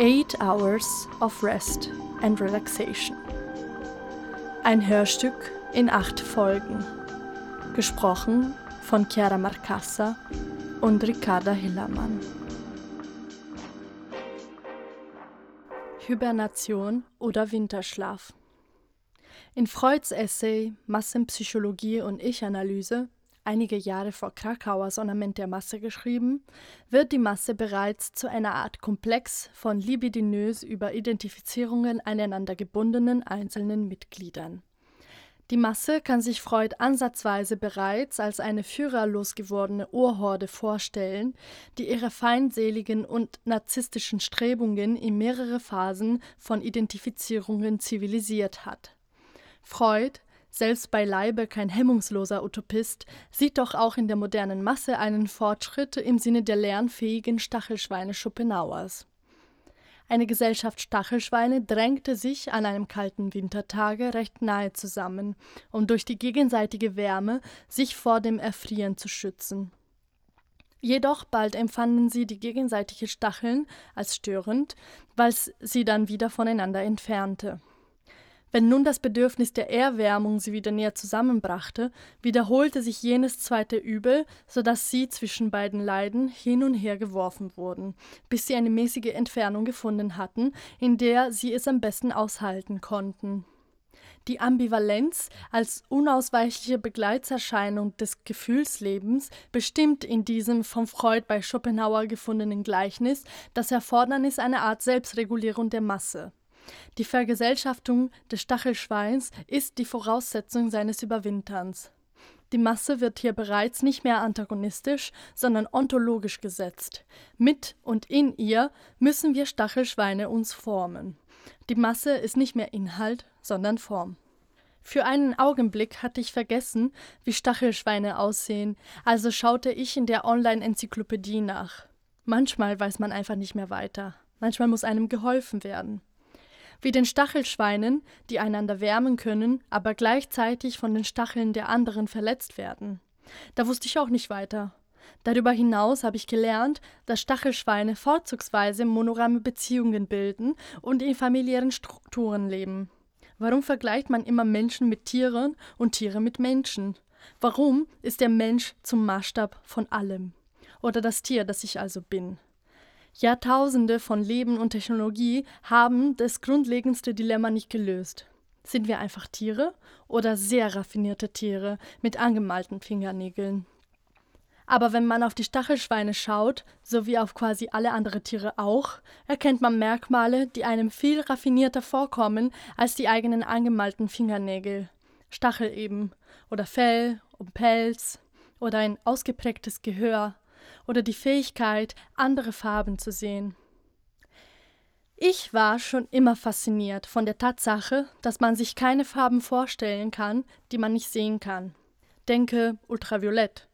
Eight Hours of Rest and Relaxation. Ein Hörstück in acht Folgen. Gesprochen von Chiara Marcassa und Ricarda Hillermann. Hibernation oder Winterschlaf. In Freuds Essay Massenpsychologie und Ich-Analyse einige Jahre vor Krakauers Ornament der Masse geschrieben, wird die Masse bereits zu einer Art Komplex von libidinös über Identifizierungen aneinander gebundenen einzelnen Mitgliedern. Die Masse kann sich Freud ansatzweise bereits als eine führerlos gewordene Urhorde vorstellen, die ihre feindseligen und narzisstischen Strebungen in mehrere Phasen von Identifizierungen zivilisiert hat. Freud selbst beileibe kein hemmungsloser Utopist, sieht doch auch in der modernen Masse einen Fortschritt im Sinne der lernfähigen Stachelschweine Schopenhauers. Eine Gesellschaft Stachelschweine drängte sich an einem kalten Wintertage recht nahe zusammen, um durch die gegenseitige Wärme sich vor dem Erfrieren zu schützen. Jedoch bald empfanden sie die gegenseitige Stacheln als störend, weil sie dann wieder voneinander entfernte. Wenn nun das Bedürfnis der Erwärmung sie wieder näher zusammenbrachte, wiederholte sich jenes zweite Übel, so dass sie zwischen beiden Leiden hin und her geworfen wurden, bis sie eine mäßige Entfernung gefunden hatten, in der sie es am besten aushalten konnten. Die Ambivalenz als unausweichliche Begleitserscheinung des Gefühlslebens bestimmt in diesem von Freud bei Schopenhauer gefundenen Gleichnis das Erfordernis einer Art Selbstregulierung der Masse. Die Vergesellschaftung des Stachelschweins ist die Voraussetzung seines Überwinterns. Die Masse wird hier bereits nicht mehr antagonistisch, sondern ontologisch gesetzt. Mit und in ihr müssen wir Stachelschweine uns formen. Die Masse ist nicht mehr Inhalt, sondern Form. Für einen Augenblick hatte ich vergessen, wie Stachelschweine aussehen, also schaute ich in der Online-Enzyklopädie nach. Manchmal weiß man einfach nicht mehr weiter. Manchmal muss einem geholfen werden wie den Stachelschweinen, die einander wärmen können, aber gleichzeitig von den Stacheln der anderen verletzt werden. Da wusste ich auch nicht weiter. Darüber hinaus habe ich gelernt, dass Stachelschweine vorzugsweise monogame Beziehungen bilden und in familiären Strukturen leben. Warum vergleicht man immer Menschen mit Tieren und Tiere mit Menschen? Warum ist der Mensch zum Maßstab von allem? Oder das Tier, das ich also bin? Jahrtausende von Leben und Technologie haben das grundlegendste Dilemma nicht gelöst. Sind wir einfach Tiere oder sehr raffinierte Tiere mit angemalten Fingernägeln? Aber wenn man auf die Stachelschweine schaut, so wie auf quasi alle andere Tiere auch, erkennt man Merkmale, die einem viel raffinierter vorkommen als die eigenen angemalten Fingernägel. Stachel eben, oder Fell und Pelz, oder ein ausgeprägtes Gehör, oder die Fähigkeit, andere Farben zu sehen. Ich war schon immer fasziniert von der Tatsache, dass man sich keine Farben vorstellen kann, die man nicht sehen kann. Denke Ultraviolett.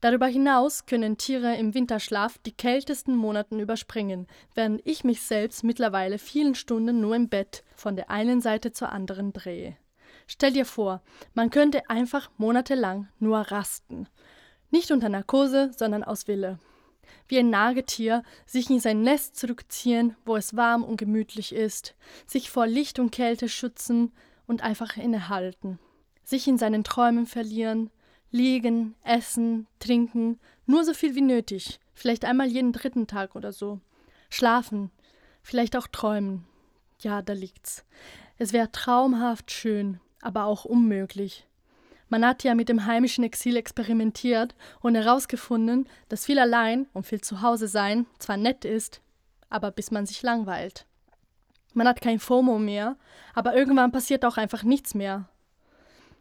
Darüber hinaus können Tiere im Winterschlaf die kältesten Monaten überspringen, während ich mich selbst mittlerweile vielen Stunden nur im Bett von der einen Seite zur anderen drehe. Stell dir vor, man könnte einfach monatelang nur rasten. Nicht unter Narkose, sondern aus Wille. Wie ein Nagetier sich in sein Nest zurückziehen, wo es warm und gemütlich ist, sich vor Licht und Kälte schützen und einfach innehalten. Sich in seinen Träumen verlieren, liegen, essen, trinken, nur so viel wie nötig, vielleicht einmal jeden dritten Tag oder so. Schlafen, vielleicht auch träumen. Ja, da liegt's. Es wäre traumhaft schön, aber auch unmöglich. Man hat ja mit dem heimischen Exil experimentiert und herausgefunden, dass viel allein und viel zu Hause sein zwar nett ist, aber bis man sich langweilt. Man hat kein FOMO mehr, aber irgendwann passiert auch einfach nichts mehr.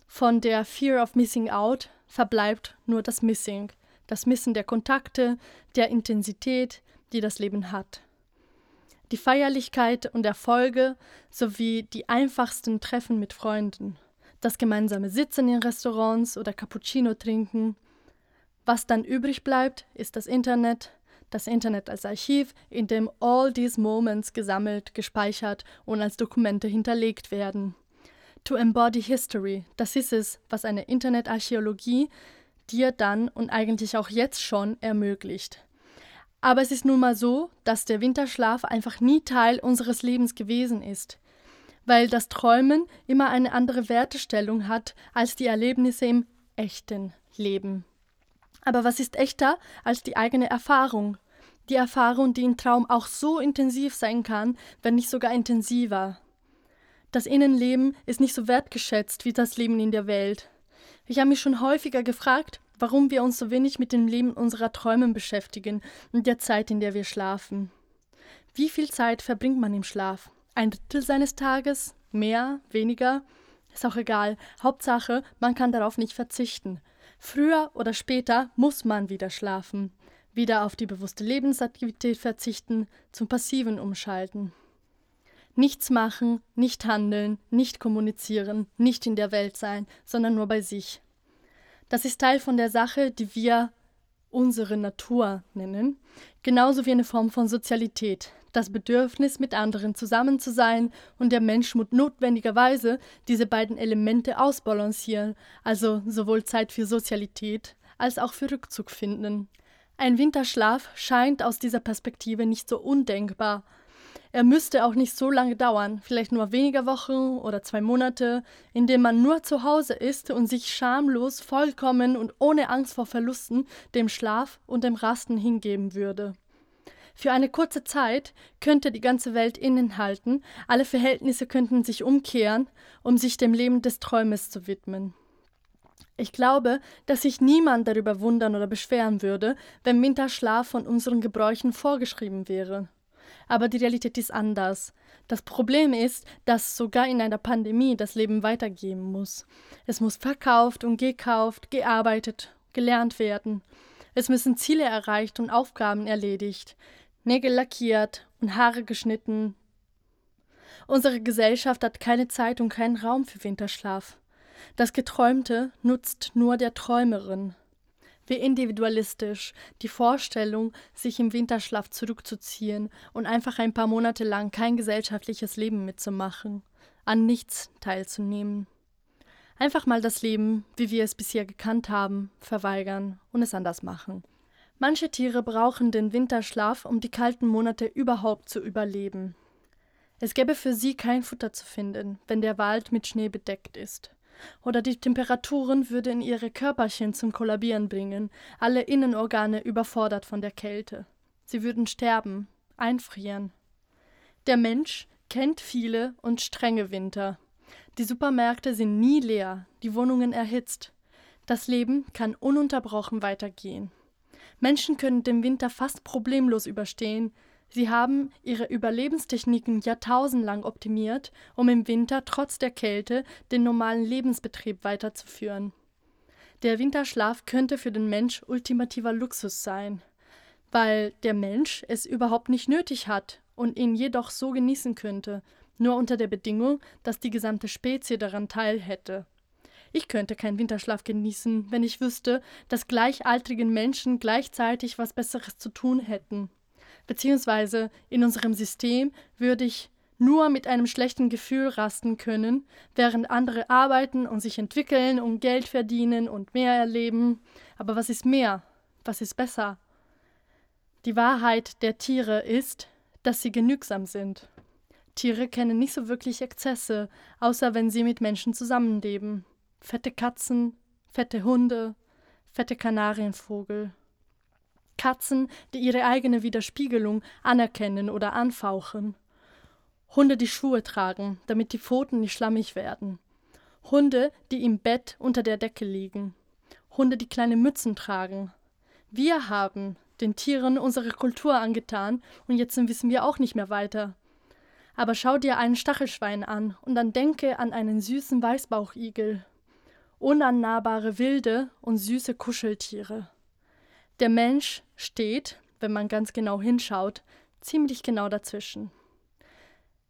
Von der Fear of Missing Out verbleibt nur das Missing, das Missen der Kontakte, der Intensität, die das Leben hat. Die Feierlichkeit und Erfolge sowie die einfachsten Treffen mit Freunden das gemeinsame Sitzen in Restaurants oder Cappuccino trinken. Was dann übrig bleibt, ist das Internet, das Internet als Archiv, in dem all these moments gesammelt, gespeichert und als Dokumente hinterlegt werden. To embody history, das ist es, was eine Internetarchäologie dir dann und eigentlich auch jetzt schon ermöglicht. Aber es ist nun mal so, dass der Winterschlaf einfach nie Teil unseres Lebens gewesen ist, weil das Träumen immer eine andere Wertestellung hat als die Erlebnisse im echten Leben. Aber was ist echter als die eigene Erfahrung? Die Erfahrung, die im Traum auch so intensiv sein kann, wenn nicht sogar intensiver. Das Innenleben ist nicht so wertgeschätzt wie das Leben in der Welt. Ich habe mich schon häufiger gefragt, warum wir uns so wenig mit dem Leben unserer Träume beschäftigen und der Zeit, in der wir schlafen. Wie viel Zeit verbringt man im Schlaf? Ein Drittel seines Tages? Mehr? Weniger? Ist auch egal. Hauptsache, man kann darauf nicht verzichten. Früher oder später muss man wieder schlafen, wieder auf die bewusste Lebensaktivität verzichten, zum Passiven umschalten. Nichts machen, nicht handeln, nicht kommunizieren, nicht in der Welt sein, sondern nur bei sich. Das ist Teil von der Sache, die wir unsere Natur nennen, genauso wie eine Form von Sozialität, das Bedürfnis, mit anderen zusammen zu sein, und der Mensch muss notwendigerweise diese beiden Elemente ausbalancieren, also sowohl Zeit für Sozialität als auch für Rückzug finden. Ein Winterschlaf scheint aus dieser Perspektive nicht so undenkbar, er müsste auch nicht so lange dauern, vielleicht nur wenige Wochen oder zwei Monate, in denen man nur zu Hause ist und sich schamlos, vollkommen und ohne Angst vor Verlusten dem Schlaf und dem Rasten hingeben würde. Für eine kurze Zeit könnte die ganze Welt innenhalten, alle Verhältnisse könnten sich umkehren, um sich dem Leben des Träumes zu widmen. Ich glaube, dass sich niemand darüber wundern oder beschweren würde, wenn Winterschlaf von unseren Gebräuchen vorgeschrieben wäre aber die Realität ist anders. Das Problem ist, dass sogar in einer Pandemie das Leben weitergehen muss. Es muss verkauft und gekauft, gearbeitet, gelernt werden. Es müssen Ziele erreicht und Aufgaben erledigt, Nägel lackiert und Haare geschnitten. Unsere Gesellschaft hat keine Zeit und keinen Raum für Winterschlaf. Das Geträumte nutzt nur der Träumerin. Wie individualistisch die Vorstellung, sich im Winterschlaf zurückzuziehen und einfach ein paar Monate lang kein gesellschaftliches Leben mitzumachen, an nichts teilzunehmen. Einfach mal das Leben, wie wir es bisher gekannt haben, verweigern und es anders machen. Manche Tiere brauchen den Winterschlaf, um die kalten Monate überhaupt zu überleben. Es gäbe für sie kein Futter zu finden, wenn der Wald mit Schnee bedeckt ist oder die Temperaturen würden ihre Körperchen zum Kollabieren bringen, alle Innenorgane überfordert von der Kälte. Sie würden sterben, einfrieren. Der Mensch kennt viele und strenge Winter. Die Supermärkte sind nie leer, die Wohnungen erhitzt. Das Leben kann ununterbrochen weitergehen. Menschen können den Winter fast problemlos überstehen, Sie haben ihre Überlebenstechniken jahrtausendlang optimiert, um im Winter trotz der Kälte den normalen Lebensbetrieb weiterzuführen. Der Winterschlaf könnte für den Mensch ultimativer Luxus sein, weil der Mensch es überhaupt nicht nötig hat und ihn jedoch so genießen könnte, nur unter der Bedingung, dass die gesamte Spezie daran teil hätte. Ich könnte keinen Winterschlaf genießen, wenn ich wüsste, dass gleichaltrigen Menschen gleichzeitig was Besseres zu tun hätten beziehungsweise in unserem System würde ich nur mit einem schlechten Gefühl rasten können, während andere arbeiten und sich entwickeln und Geld verdienen und mehr erleben. Aber was ist mehr? Was ist besser? Die Wahrheit der Tiere ist, dass sie genügsam sind. Tiere kennen nicht so wirklich Exzesse, außer wenn sie mit Menschen zusammenleben. Fette Katzen, fette Hunde, fette Kanarienvogel. Katzen, die ihre eigene Widerspiegelung anerkennen oder anfauchen. Hunde, die Schuhe tragen, damit die Pfoten nicht schlammig werden. Hunde, die im Bett unter der Decke liegen. Hunde, die kleine Mützen tragen. Wir haben den Tieren unsere Kultur angetan und jetzt wissen wir auch nicht mehr weiter. Aber schau dir einen Stachelschwein an und dann denke an einen süßen Weißbauchigel. Unannahbare wilde und süße Kuscheltiere. Der Mensch steht, wenn man ganz genau hinschaut, ziemlich genau dazwischen.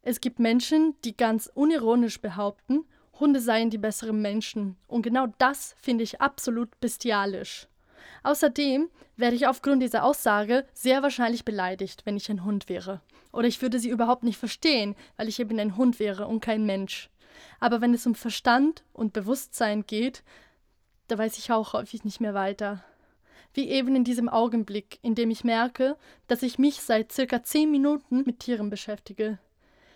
Es gibt Menschen, die ganz unironisch behaupten, Hunde seien die besseren Menschen, und genau das finde ich absolut bestialisch. Außerdem wäre ich aufgrund dieser Aussage sehr wahrscheinlich beleidigt, wenn ich ein Hund wäre. Oder ich würde sie überhaupt nicht verstehen, weil ich eben ein Hund wäre und kein Mensch. Aber wenn es um Verstand und Bewusstsein geht, da weiß ich auch häufig nicht mehr weiter. wie eben in diesem Augenblick, in dem ich merke, dass ich mich seit circa zehn Minuten mit Tieren beschäftige.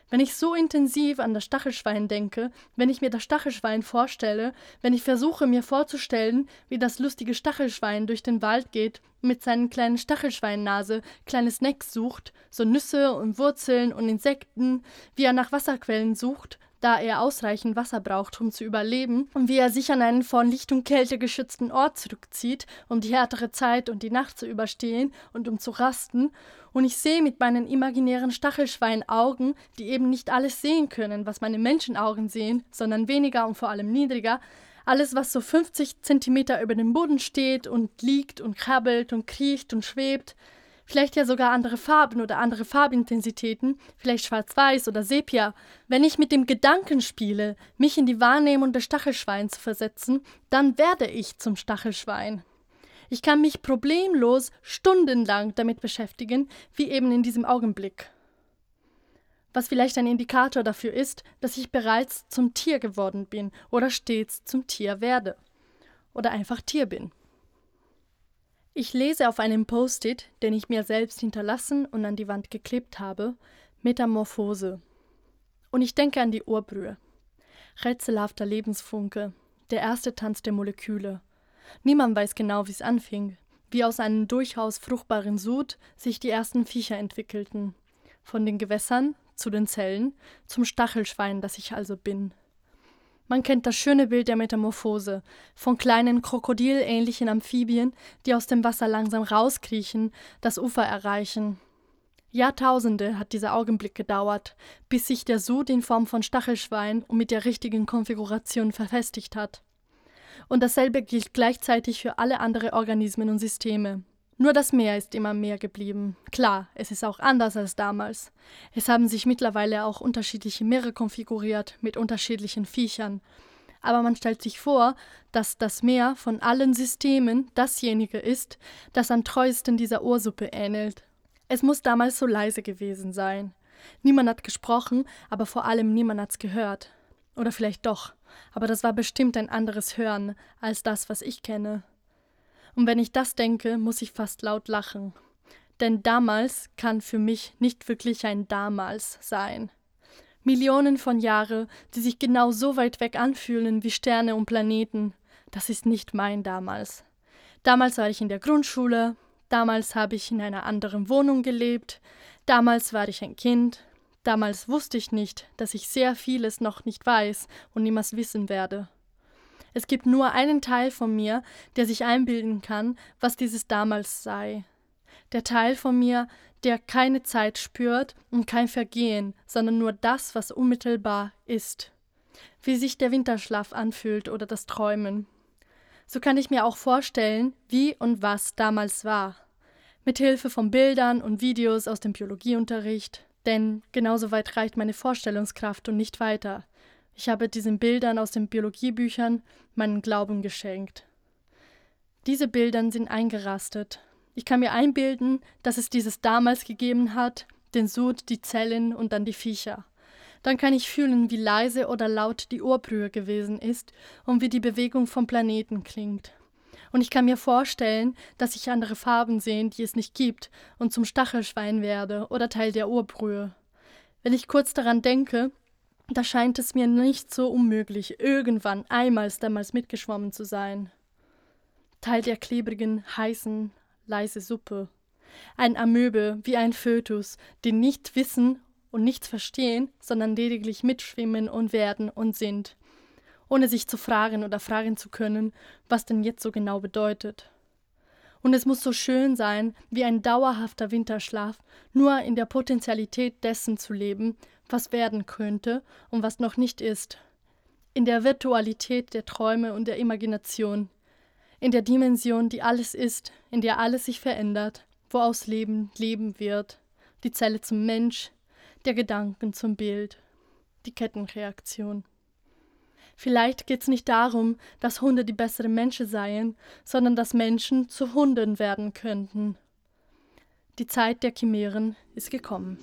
Wenn ich so intensiv an das Stachelschwein denke, wenn ich mir das Stachelschwein vorstelle, wenn ich versuche mir vorzustellen, wie das lustige Stachelschwein durch den Wald geht, mit seinen kleinen Stachelschweinnase kleine Snacks sucht, so Nüsse und Wurzeln und Insekten, wie er nach Wasserquellen sucht, da er ausreichend Wasser braucht, um zu überleben, und wie er sich an einen von Licht und Kälte geschützten Ort zurückzieht, um die härtere Zeit und die Nacht zu überstehen und um zu rasten, und ich sehe mit meinen imaginären Stachelschweinaugen, die eben nicht alles sehen können, was meine Menschenaugen sehen, sondern weniger und vor allem niedriger, alles, was so 50 Zentimeter über dem Boden steht und liegt und krabbelt und kriecht und schwebt, vielleicht ja sogar andere Farben oder andere Farbintensitäten, vielleicht schwarz-weiß oder sepia. Wenn ich mit dem Gedanken spiele, mich in die Wahrnehmung des Stachelschweins zu versetzen, dann werde ich zum Stachelschwein. Ich kann mich problemlos stundenlang damit beschäftigen, wie eben in diesem Augenblick. Was vielleicht ein Indikator dafür ist, dass ich bereits zum Tier geworden bin oder stets zum Tier werde. Oder einfach Tier bin. Ich lese auf einem Post-it, den ich mir selbst hinterlassen und an die Wand geklebt habe, Metamorphose. Und ich denke an die Urbrühe. Rätselhafter Lebensfunke, der erste Tanz der Moleküle. Niemand weiß genau, wie es anfing, wie aus einem durchaus fruchtbaren Sud sich die ersten Viecher entwickelten. Von den Gewässern zu den Zellen, zum Stachelschwein, das ich also bin. Man kennt das schöne Bild der Metamorphose von kleinen krokodilähnlichen Amphibien, die aus dem Wasser langsam rauskriechen, das Ufer erreichen. Jahrtausende hat dieser Augenblick gedauert, bis sich der Sud in Form von Stachelschwein und mit der richtigen Konfiguration verfestigt hat. Und dasselbe gilt gleichzeitig für alle anderen Organismen und Systeme. Nur das Meer ist immer mehr geblieben. Klar, es ist auch anders als damals. Es haben sich mittlerweile auch unterschiedliche Meere konfiguriert mit unterschiedlichen Viechern. Aber man stellt sich vor, dass das Meer von allen Systemen dasjenige ist, das am treuesten dieser Ursuppe ähnelt. Es muss damals so leise gewesen sein. Niemand hat gesprochen, aber vor allem niemand hat's gehört. Oder vielleicht doch, aber das war bestimmt ein anderes Hören als das, was ich kenne. Und wenn ich das denke, muss ich fast laut lachen. Denn damals kann für mich nicht wirklich ein damals sein. Millionen von Jahren, die sich genau so weit weg anfühlen wie Sterne und Planeten, das ist nicht mein damals. Damals war ich in der Grundschule, damals habe ich in einer anderen Wohnung gelebt, damals war ich ein Kind, damals wusste ich nicht, dass ich sehr vieles noch nicht weiß und niemals wissen werde. Es gibt nur einen Teil von mir, der sich einbilden kann, was dieses damals sei. Der Teil von mir, der keine Zeit spürt und kein Vergehen, sondern nur das, was unmittelbar ist. Wie sich der Winterschlaf anfühlt oder das Träumen. So kann ich mir auch vorstellen, wie und was damals war. Mit Hilfe von Bildern und Videos aus dem Biologieunterricht. Denn genauso weit reicht meine Vorstellungskraft und nicht weiter. Ich habe diesen Bildern aus den Biologiebüchern meinen Glauben geschenkt. Diese Bildern sind eingerastet. Ich kann mir einbilden, dass es dieses damals gegeben hat, den Sud, die Zellen und dann die Viecher. Dann kann ich fühlen, wie leise oder laut die Urbrühe gewesen ist und wie die Bewegung vom Planeten klingt. Und ich kann mir vorstellen, dass ich andere Farben sehe, die es nicht gibt, und zum Stachelschwein werde oder Teil der Urbrühe. Wenn ich kurz daran denke, da scheint es mir nicht so unmöglich, irgendwann einmals damals mitgeschwommen zu sein. Teil der klebrigen, heißen, leise Suppe. Ein Amöbe wie ein Fötus, die nicht wissen und nichts verstehen, sondern lediglich mitschwimmen und werden und sind, ohne sich zu fragen oder fragen zu können, was denn jetzt so genau bedeutet. Und es muss so schön sein, wie ein dauerhafter Winterschlaf, nur in der Potentialität dessen zu leben, was werden könnte und was noch nicht ist. In der Virtualität der Träume und der Imagination. In der Dimension, die alles ist, in der alles sich verändert, wo aus Leben Leben wird. Die Zelle zum Mensch, der Gedanken zum Bild. Die Kettenreaktion. Vielleicht geht es nicht darum, dass Hunde die besseren Menschen seien, sondern dass Menschen zu Hunden werden könnten. Die Zeit der Chimären ist gekommen.